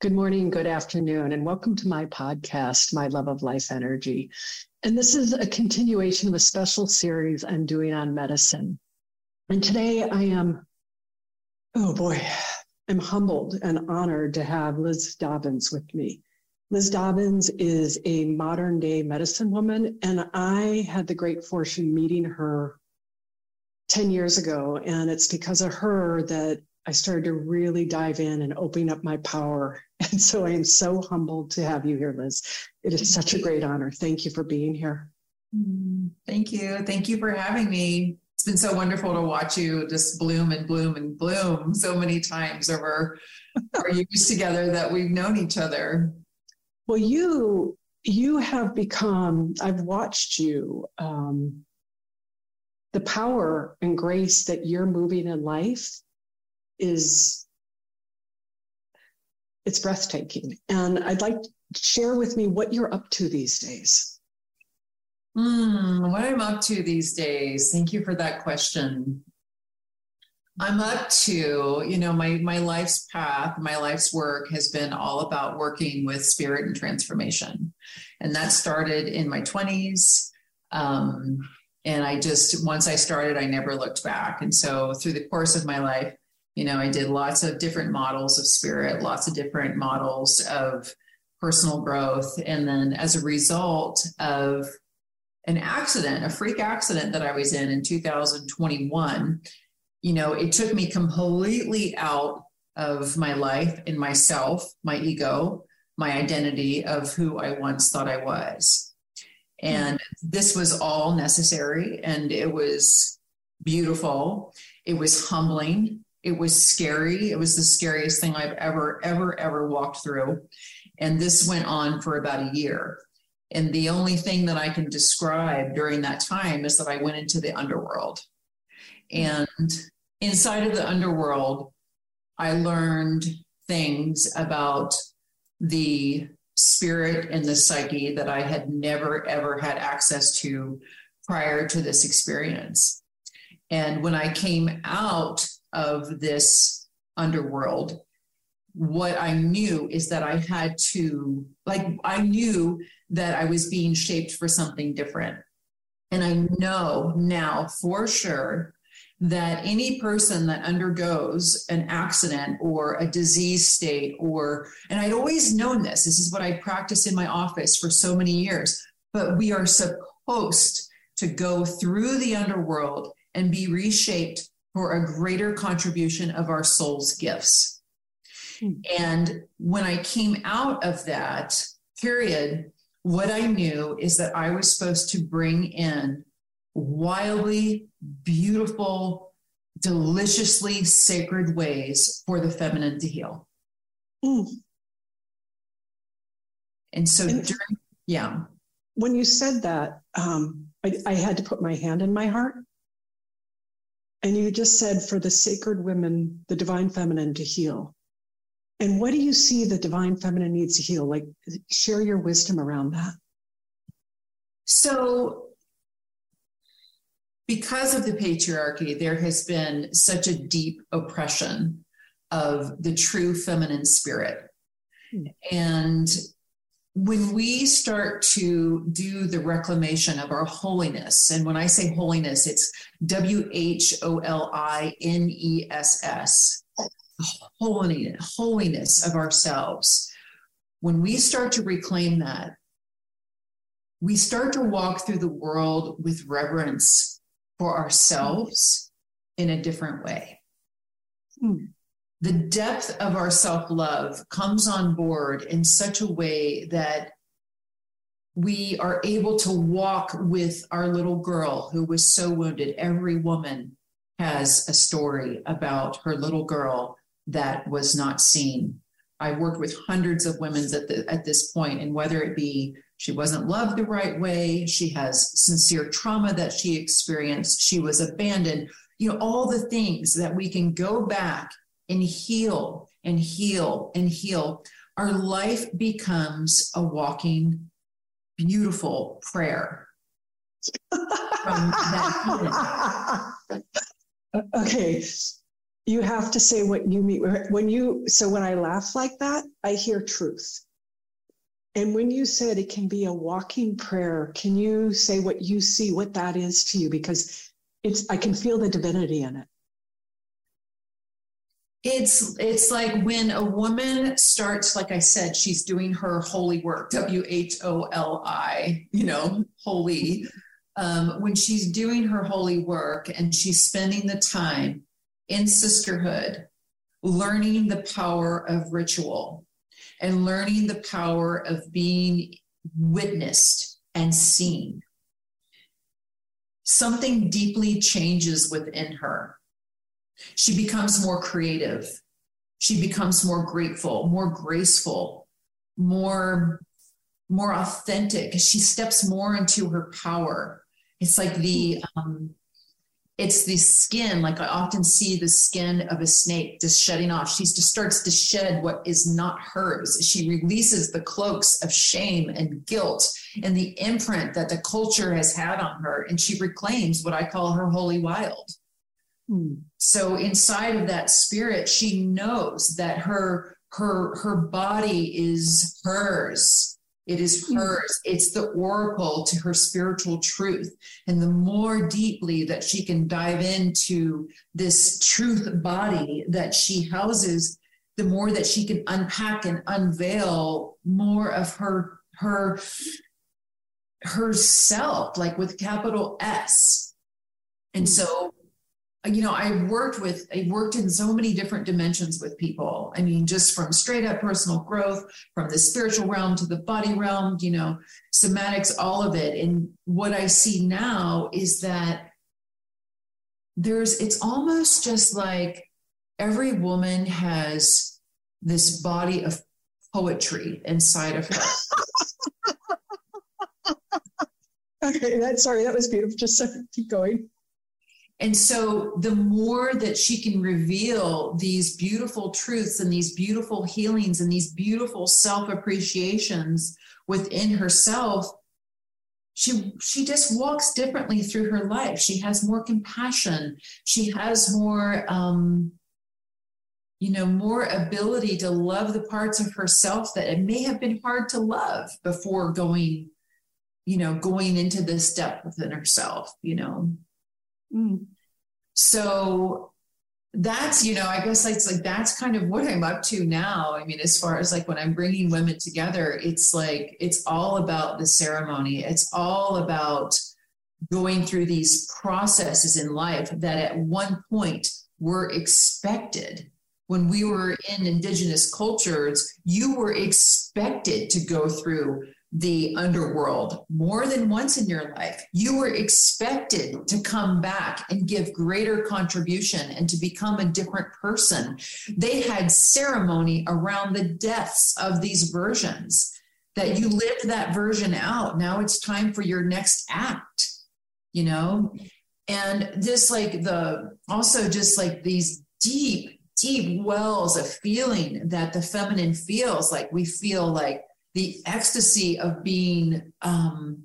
Good morning, good afternoon, and welcome to my podcast, My Love of Life Energy. And this is a continuation of a special series I'm doing on medicine. And today I am, oh boy, I'm humbled and honored to have Liz Dobbins with me. Liz Dobbins is a modern day medicine woman, and I had the great fortune meeting her 10 years ago. And it's because of her that I started to really dive in and open up my power. And so I am so humbled to have you here, Liz. It is such a great honor. Thank you for being here. Mm, thank you. Thank you for having me. It's been so wonderful to watch you just bloom and bloom and bloom so many times over our years together that we've known each other. Well, you you have become. I've watched you. Um, the power and grace that you're moving in life is it's breathtaking. And I'd like to share with me what you're up to these days. Mm, what I'm up to these days. Thank you for that question. I'm up to, you know, my my life's path, my life's work has been all about working with spirit and transformation, and that started in my 20s. Um, and I just once I started, I never looked back. And so through the course of my life, you know, I did lots of different models of spirit, lots of different models of personal growth. And then as a result of an accident, a freak accident that I was in in 2021, you know, it took me completely out of my life and myself, my ego, my identity of who I once thought I was. And this was all necessary and it was beautiful. It was humbling. It was scary. It was the scariest thing I've ever, ever, ever walked through. And this went on for about a year. And the only thing that I can describe during that time is that I went into the underworld. And inside of the underworld, I learned things about the spirit and the psyche that I had never, ever had access to prior to this experience. And when I came out of this underworld, what I knew is that I had to, like, I knew that I was being shaped for something different. And I know now for sure that any person that undergoes an accident or a disease state, or, and I'd always known this, this is what I practiced in my office for so many years, but we are supposed to go through the underworld and be reshaped for a greater contribution of our soul's gifts. Hmm. And when I came out of that period, what I knew is that I was supposed to bring in wildly beautiful, deliciously sacred ways for the feminine to heal. Mm. And so, and during, yeah. When you said that, um, I, I had to put my hand in my heart and you just said for the sacred women, the divine feminine to heal. And what do you see the divine feminine needs to heal? Like, share your wisdom around that. So, because of the patriarchy, there has been such a deep oppression of the true feminine spirit. Hmm. And when we start to do the reclamation of our holiness, and when I say holiness, it's W H O L I N E S S, holiness, holiness of ourselves. When we start to reclaim that, we start to walk through the world with reverence for ourselves in a different way. Hmm the depth of our self love comes on board in such a way that we are able to walk with our little girl who was so wounded. Every woman has a story about her little girl that was not seen I've worked with hundreds of women at, the, at this point, and whether it be she wasn't loved the right way, she has sincere trauma that she experienced, she was abandoned, you know, all the things that we can go back and heal and heal and heal, our life becomes a walking, beautiful prayer. okay. You have to say what you mean. When you so when i laugh like that i hear truth. And when you said it can be a walking prayer can you say what you see what that is to you? Because it's i can feel the divinity in it it's it's like when a woman starts like i said she's doing her holy work w-h-o-l-i you know holy um, when she's doing her holy work and she's spending the time in sisterhood, learning the power of ritual and learning the power of being witnessed and seen. Something deeply changes within her. She becomes more creative. She becomes more grateful, more graceful, more, more authentic. She steps more into her power. It's like the um, it's the skin like i often see the skin of a snake just shedding off she just starts to shed what is not hers she releases the cloaks of shame and guilt and the imprint that the culture has had on her and she reclaims what i call her holy wild so inside of that spirit she knows that her her her body is hers it is hmm. hers. It's the oracle to her spiritual truth. And the more deeply that she can dive into this truth body that she houses, the more that she can unpack and unveil more of her her herself, like with capital S. And so you know i've worked with i've worked in so many different dimensions with people. I mean just from straight up personal growth from the spiritual realm to the body realm you know somatics all of it. And what i see now is that there's it's almost just like every woman has this body of poetry inside of her. Okay that's sorry that was beautiful. Just keep going and so, the more that she can reveal these beautiful truths and these beautiful healings and these beautiful self appreciations within herself, she she just walks differently through her life. She has more compassion. She has more, um, you know, more ability to love the parts of herself that it may have been hard to love before going, you know, going into this depth within herself. You know. Mm. So that's you know i guess it's like that's kind of what i'm up to now. I mean as far as like when i'm bringing women together it's like it's all about the ceremony. It's all about going through these processes in life that at one point were expected. When we were in indigenous cultures you were expected to go through the underworld more than once in your life. You were expected to come back and give greater contribution and to become a different person. They had ceremony around the deaths of these versions that you lived that version out. Now it's time for your next act, you know? And this, like the, also just like these deep, deep wells of feeling that the feminine feels like we feel like the ecstasy of being um,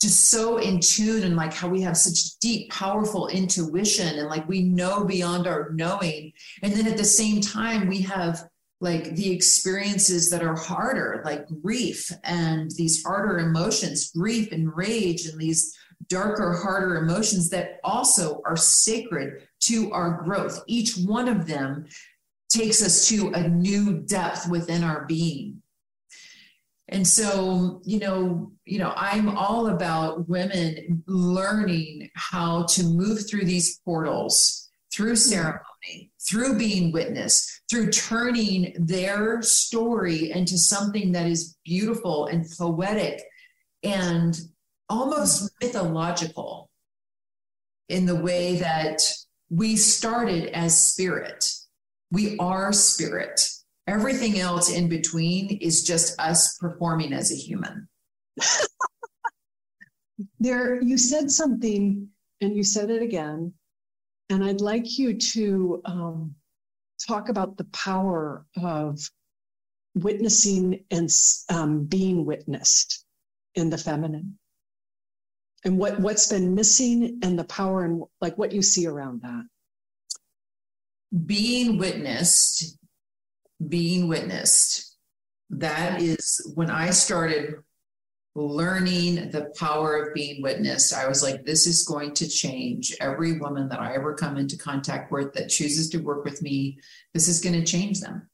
just so in tune and like how we have such deep, powerful intuition and like we know beyond our knowing. And then at the same time, we have like the experiences that are harder, like grief and these harder emotions, grief and rage, and these darker, harder emotions that also are sacred to our growth. Each one of them takes us to a new depth within our being. And so, you know, you know, I'm all about women learning how to move through these portals, through mm-hmm. ceremony, through being witness, through turning their story into something that is beautiful and poetic and almost mm-hmm. mythological in the way that we started as spirit. We are spirit Everything else in between is just us performing as a human. there, you said something, and you said it again, and I'd like you to um, talk about the power of witnessing and um, being witnessed in the feminine and what what's been missing and the power and like what you see around that being witnessed being witnessed that is when i started learning the power of being witnessed i was like this is going to change every woman that i ever come into contact with that chooses to work with me this is going to change them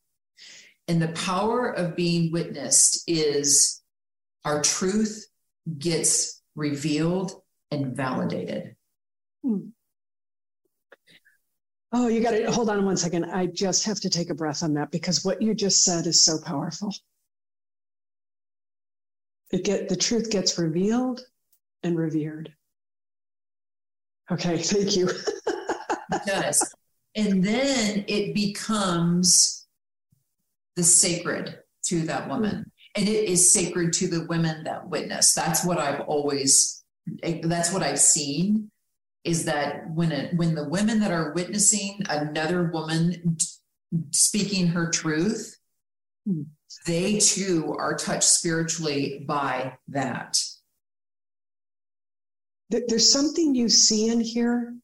and the power of being witnessed is our truth gets revealed and validated. Hmm. Oh, you got to hold on one second. I just have to take a breath on that because what you just said is so powerful. It get the truth gets revealed and revered. Okay, thank you. it does. And then it becomes the sacred to that woman and it is sacred to the women that witness that's what i've always that's what i've seen is that when it when the women that are witnessing another woman speaking her truth they too are touched spiritually by that there's something you see in here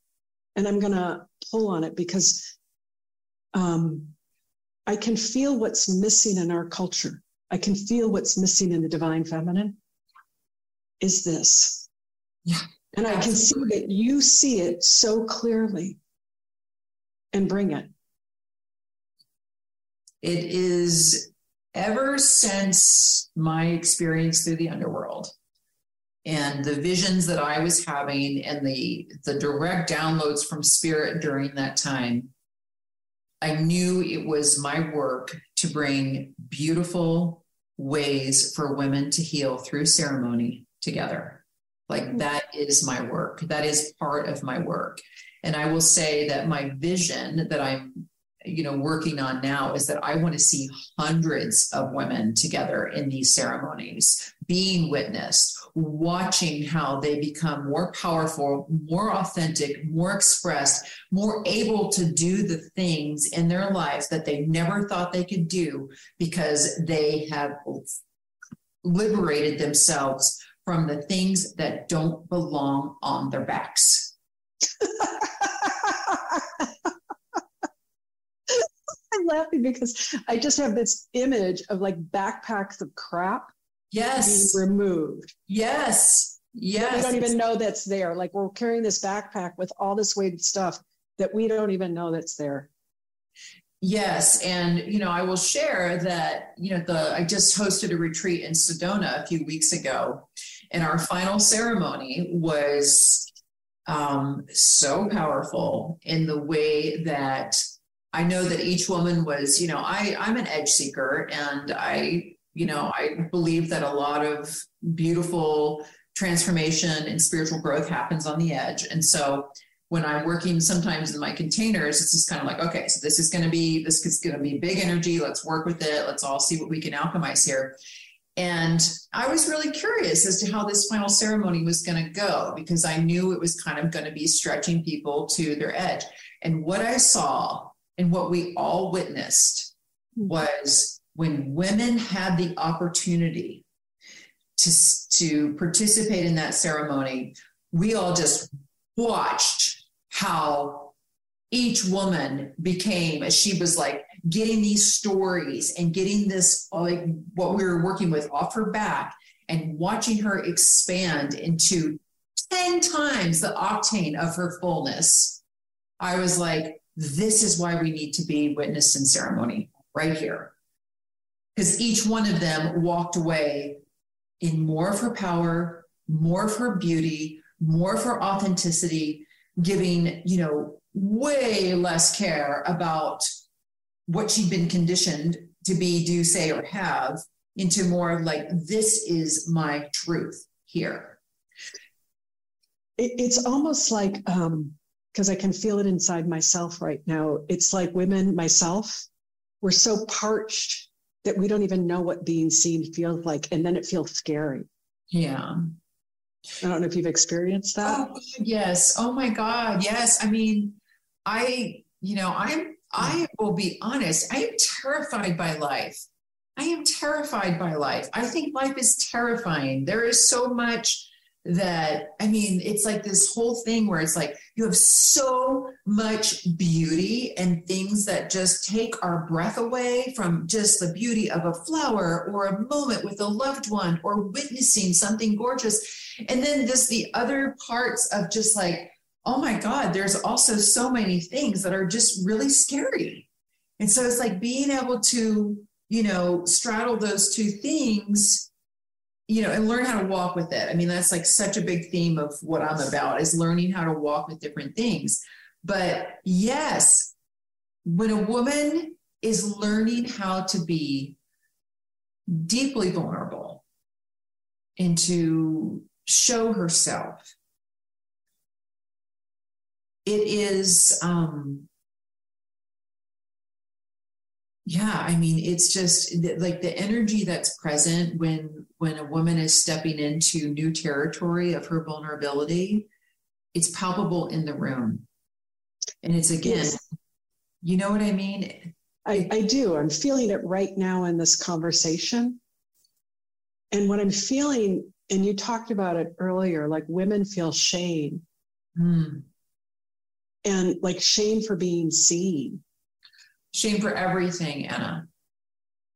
and i'm going to pull on it because um, i can feel what's missing in our culture I can feel what's missing in the divine feminine is this. Yeah. And I can see that you see it so clearly and bring it. It is ever since my experience through the underworld and the visions that I was having and the the direct downloads from spirit during that time I knew it was my work to bring beautiful ways for women to heal through ceremony together. Like hmm. that is my work. That is part of my work. And I will say that my vision that I'm you know working on now is that I want to see hundreds of women together in these ceremonies being witnessed watching how they become more powerful, more authentic, more expressed, more able to do the things in their lives that they never thought they could do because they have liberated themselves from the things that don't belong on their backs. I'm laughing because I just have this image of like backpacks of crap yes. being removed. Yes. Yes we don't even know that's there. Like we're carrying this backpack with all this weighted stuff that we don't even know that's there. Yes. And you know i will share that you know the i just hosted a retreat in sedona a few weeks ago and our final ceremony was um, so powerful in the way that I know that each woman was, you know, I, I'm an edge seeker and I you know, I believe that a lot of beautiful transformation and spiritual growth happens on the edge. And so when I'm working sometimes in my containers, it's just kind of like, okay, so this is going to be, this is going to be big energy. Let's work with it. Let's all see what we can alchemize here. And I was really curious as to how this final ceremony was going to go because I knew it was kind of going to be stretching people to their edge. And what I saw and what we all witnessed hmm. was when women had the opportunity to, to participate in that ceremony, we all just watched how each woman became, as she was like getting these stories and getting this, like what we were working with off her back and watching her expand into 10 times the octane of her fullness. I was like, this is why we need to be witnessed in ceremony right here because each one of them walked away in more of her power, more of her beauty, more of her authenticity, giving, you know, way less care about what she'd been conditioned to be, do, say, or have into more like, this is my truth here. It's almost like, um, because I can feel it inside myself right now. It's like women, myself, we're so parched that we don't even know what being seen feels like. And then it feels scary. Yeah. I don't know if you've experienced that. Oh, yes. Oh my God. Yes. I mean, I, you know, I'm, I will be honest, I am terrified by life. I am terrified by life. I think life is terrifying. There is so much that I mean, it's like this whole thing where it's like you have so much beauty and things that just take our breath away from just the beauty of a flower or a moment with a loved one or witnessing something gorgeous. And then just the other parts of just like, oh my God, there's also so many things that are just really scary. And so it's like being able to, you know, straddle those two things you know, and learn how to walk with it. I mean, that's like such a big theme of what I'm about is learning how to walk with different things. But yes, when a woman is learning how to be deeply vulnerable and to show herself, it is um, yeah i mean it's just like the energy that's present when when a woman is stepping into new territory of her vulnerability it's palpable in the room and it's again yes. you know what i mean I, I do i'm feeling it right now in this conversation and what i'm feeling and you talked about it earlier like women feel shame mm. And like shame for being seen Shame for everything, Anna.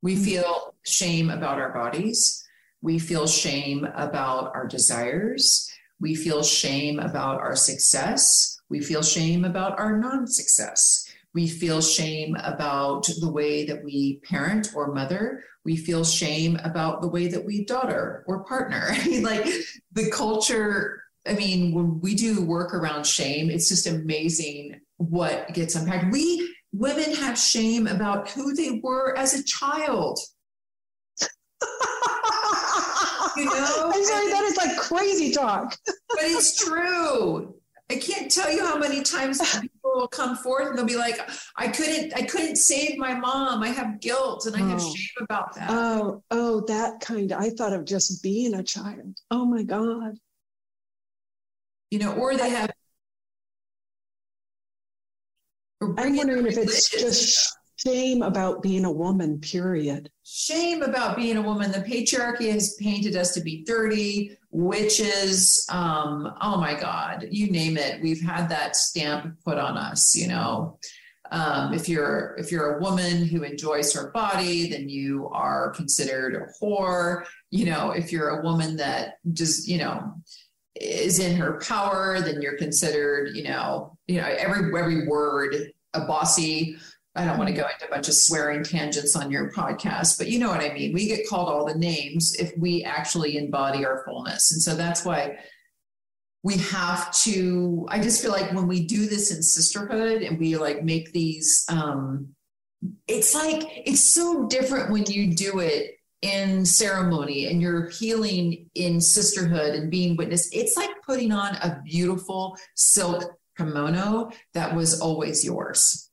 We mm-hmm. feel shame about our bodies. We feel shame about our desires. We feel shame about our success. We feel shame about our non success. We feel shame about the way that we parent or mother. We feel shame about the way that we daughter or partner. I mean, like the culture, I mean, when we do work around shame, it's just amazing what gets unpacked. We women have shame about who they were as a child. you know? I'm sorry, that is like crazy talk. but it's true. I can't tell you how many times people will come forth and they'll be like, I couldn't, I couldn't save my mom. I have guilt and I have oh. shame about that. Oh, oh, that kind of I thought of just being a child. Oh my God. You know, or they have I'm wondering if it's just shame about being a woman, period. Shame about being a woman. The patriarchy has painted us to be dirty, witches. Um, oh my God, you name it. We've had that stamp put on us, you know. Um, if you're if you're a woman who enjoys her body, then you are considered a whore. You know, if you're a woman that just you know is in her power, then you're considered, you know, you know, every every word a bossy. I don't want to go into a bunch of swearing tangents on your podcast, but you know what I mean. We get called all the names if we actually embody our fullness. And so that's why we have to, I just feel like when we do this in sisterhood and we like make these, um, it's like, it's so different when you do it in ceremony and you're healing in sisterhood and being witness. It's like putting on a beautiful silk kimono that was always yours.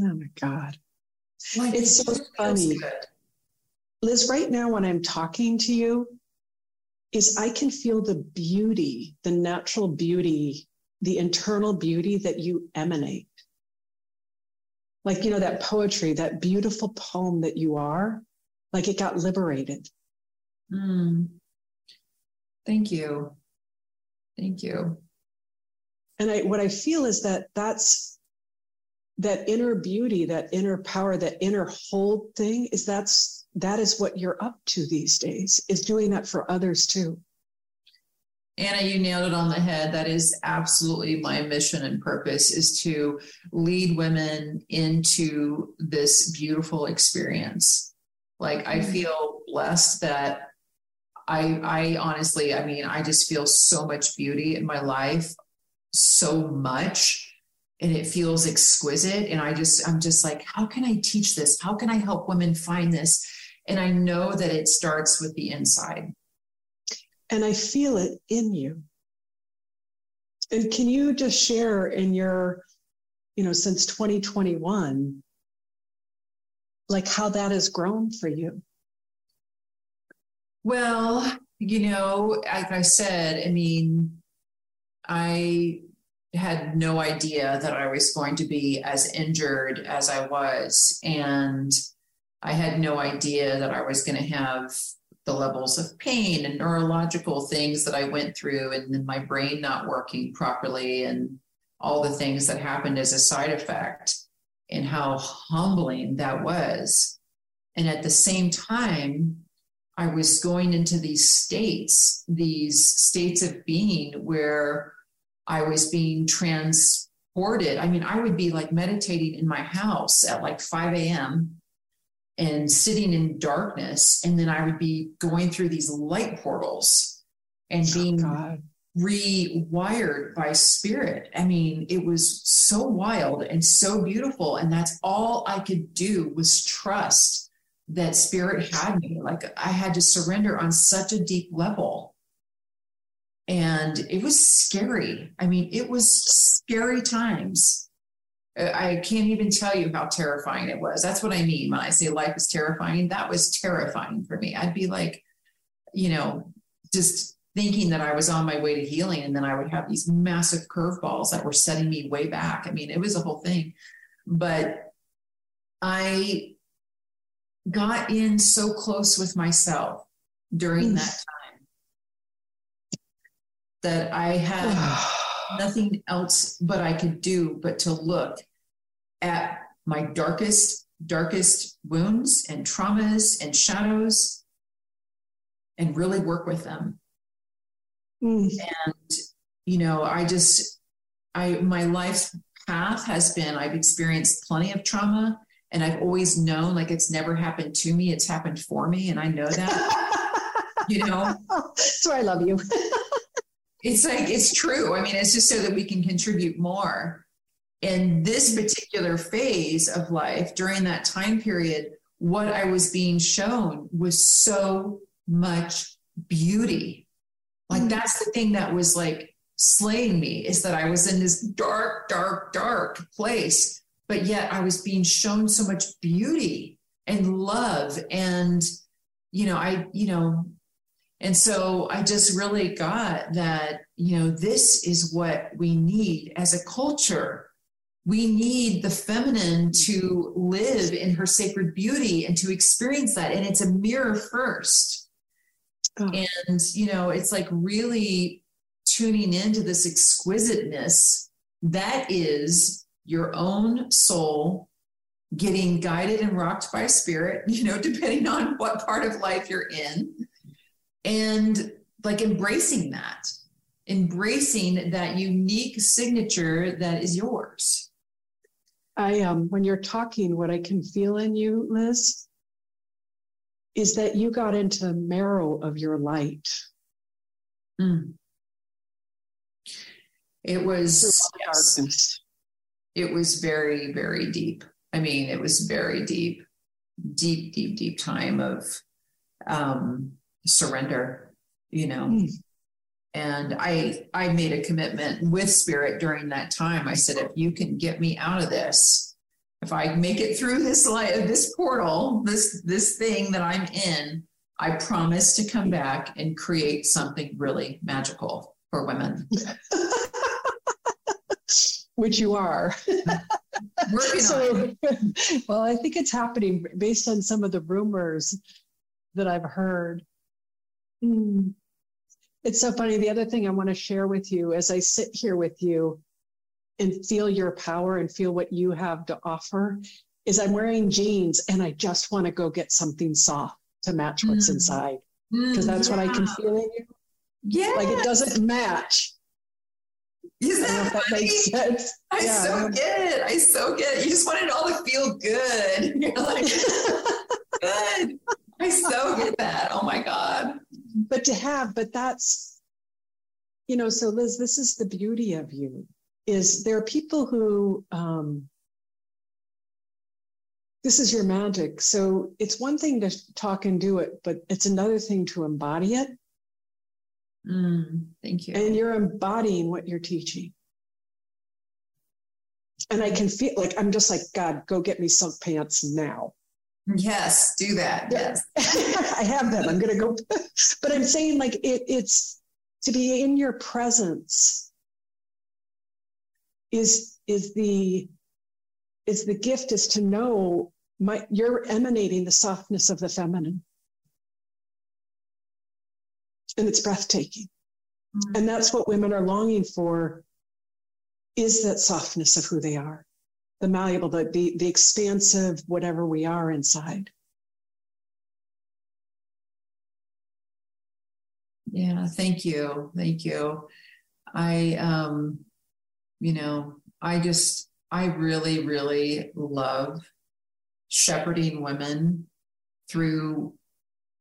Oh my God. Like, it's so funny. Liz, right now when I'm talking to you, is I can feel the beauty, the natural beauty, the internal beauty that you emanate. Like, you know, that poetry, that beautiful poem that you are, like it got liberated. Mm. Thank you. Thank you and I, what I feel is that that's that inner beauty, that inner power, that inner hold thing is that's that is what you're up to these days is doing that for others too. Anna, you nailed it on the head. That is absolutely my mission and purpose is to lead women into this beautiful experience. Like I mm-hmm. feel blessed that I I honestly, I mean, I just feel so much beauty in my life so much and it feels exquisite and i just i'm just like how can i teach this? How can i help women find this? And i know that it starts with the inside. And i feel it in you. And can you just share in your you know since 2021 like how that has grown for you. Well, you know, like I said, I mean, I had no idea that I was going to be as injured as I was. And I had no idea that I was going to have the levels of pain and neurological things that I went through, and then my brain not working properly, and all the things that happened as a side effect, and how humbling that was. And at the same time, I was going into these states, these states of being where I was being transported. I mean, I would be like meditating in my house at like 5 a.m. and sitting in darkness. And then I would be going through these light portals and oh, being oh rewired by spirit. I mean, it was so wild and so beautiful. And that's all I could do was trust that spirit had me. Like I had to surrender on such a deep level and it was scary. I mean, it was scary times. Uh, I can't even tell you how terrifying it was. That's what I mean when I say life is terrifying. That was terrifying for me. I'd be like, you know, just thinking that I was on my way to healing, and then I would have these massive curveballs that were setting me way back. I mean, it was a whole thing. But I got in so close with myself during that time that I had nothing else but I could do but to look at my darkest, darkest wounds and traumas and shadows and really work with them. Mm. And, you know, I just, I, my life path has been, I've experienced plenty of trauma and I've always known like it's never happened to me, it's happened for me. And I know that, you know. That's why I love you. it's like it's true i mean it's just so that we can contribute more in this particular phase of life during that time period what i was being shown was so much beauty like mm-hmm. that's the thing that was like slaying me is that i was in this dark dark dark place but yet i was being shown so much beauty and love and you know i you know and so I just really got that, you know, this is what we need as a culture. We need the feminine to live in her sacred beauty and to experience that. And it's a mirror first. Oh. And, you know, it's like really tuning into this exquisiteness that is your own soul getting guided and rocked by spirit, you know, depending on what part of life you're in and like embracing that embracing that unique signature that is yours i um when you're talking what i can feel in you liz is that you got into the marrow of your light mm. it was yes, it was very very deep i mean it was very deep deep deep deep time of um surrender, you know. Mm. And I I made a commitment with spirit during that time. I said, if you can get me out of this, if I make it through this light, this portal, this this thing that I'm in, I promise to come back and create something really magical for women. Which you are. Working so, well, I think it's happening based on some of the rumors that I've heard Mm. It's so funny. The other thing I want to share with you as I sit here with you and feel your power and feel what you have to offer is I'm wearing jeans and I just want to go get something soft to match what's mm. inside because mm, that's yeah. what I can feel in you. Yeah. Like it doesn't match. Is that, that makes sense. I yeah, so I get it. I so get it. You just want it all to feel good. You're like, good. I so get that. Oh my God but to have, but that's, you know, so Liz, this is the beauty of you is there are people who, um, this is your magic. So it's one thing to talk and do it, but it's another thing to embody it. Mm, thank you. And you're embodying what you're teaching. And I can feel like I'm just like, God, go get me silk pants now. Yes, do that. Yes. I have them. I'm going to go. but I'm saying, like, it, it's to be in your presence is is the is the gift is to know my you're emanating the softness of the feminine. And it's breathtaking. Mm-hmm. and that's what women are longing for is that softness of who they are the malleable the, the, the expansive whatever we are inside. Yeah thank you. Thank you. I um you know i just i really really love shepherding women through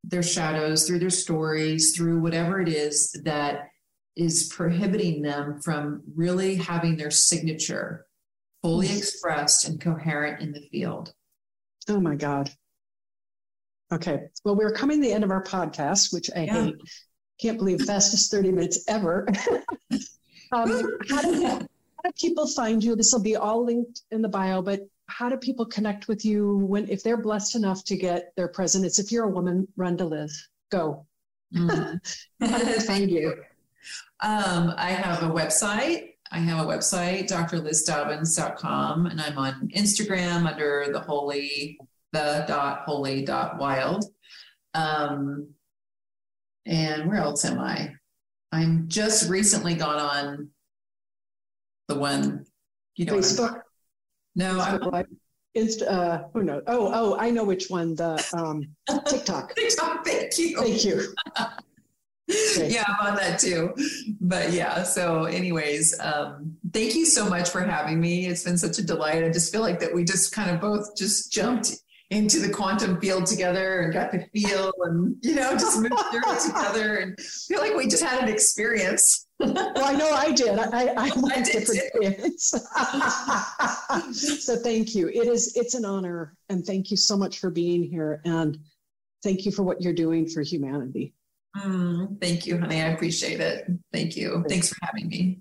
their shadows, through their stories, through whatever it is that is prohibiting them from really having their signature fully mm-hmm. expressed and coherent in the field. Oh my God. Okay. Well, we're coming to the end of our podcast, which I yeah. hate. Can't believe fastest 30 minutes ever. um, how, do, how do people find you? This will be all linked in the bio, but how do people connect with you when if they're blessed enough to get their presence? If you're a woman, run to Liz. Go. Mm. how do they find you? Um, I have a website. I have a website, drlizdobbins.com, and I'm on Instagram under the holy, the dot holy dot wild. Um, and where else am I? I'm just recently gone on the one, you know, Facebook. No, I. Inst- uh, who knows? Oh, oh, I know which one. The um, TikTok. TikTok. Thank you. Thank you. Okay. Yeah, I'm on that too. But yeah, so anyways, um, thank you so much for having me. It's been such a delight. I just feel like that we just kind of both just jumped into the quantum field together and got to feel and you know just moved through it together and feel like we just had an experience well, I know I did. I, I, I different experience. so thank you. It is it's an honor, and thank you so much for being here, and thank you for what you're doing for humanity. Mm, thank you, honey. I appreciate it. Thank you. Thanks for having me.